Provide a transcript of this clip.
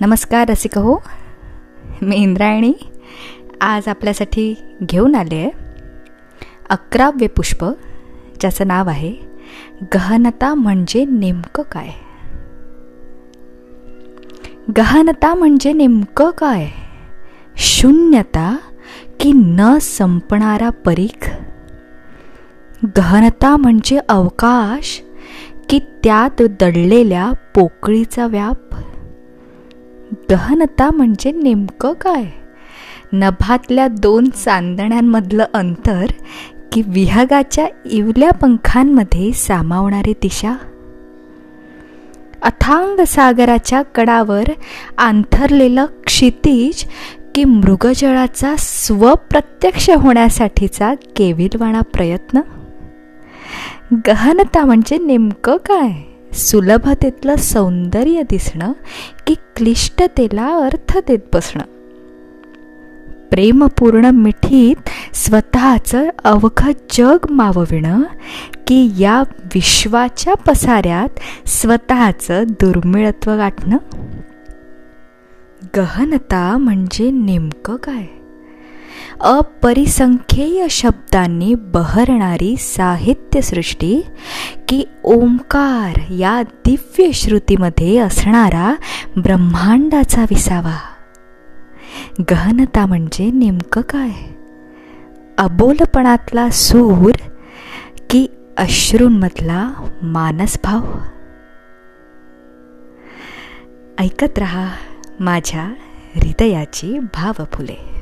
नमस्कार रसिक हो. मी इंद्रायणी. आज आपल्यासाठी घेऊन आले आहे अकरावे पुष्प ज्याचं नाव आहे गहनता म्हणजे नेमकं काय? गहनता म्हणजे नेमकं काय? शून्यता की न संपणारा परीख? गहनता म्हणजे अवकाश की त्यात दडलेल्या पोकळीचा व्याप? गहनता म्हणजे नेमकं काय? नभातल्या दोन चांदण्यांमधलं अंतर की विहगाच्या इवल्या पंखांमध्ये सामावणारी दिशा? अथांग सागराच्या कडावर आंथरलेलं क्षितिज की मृगजळाचा स्वप्रत्यक्ष होण्यासाठीचा केविलवाणा प्रयत्न? गहनता म्हणजे नेमकं काय? सुलभतेतलं सौंदर्य दिसणं की क्लिष्टतेला अर्थ देत बसणं. प्रेमपूर्ण मिठीत स्वतःचं अवघ जग मावविणं की या विश्वाच्या पसाऱ्यात स्वतःचं दुर्मिळत्व गाठणं. गहनता म्हणजे नेमकं काय? अपरिसंख्येय शब्दांनी बहरणारी साहित्यसृष्टी की ओंकार या दिव्य श्रुतीमध्ये असणारा ब्रह्मांडाचा विसावा. गहनता म्हणजे नेमकं काय? अबोलपणातला सूर की अश्रूंमधला मानसभाव? ऐकत रहा माझ्या हृदयाची भावफुले.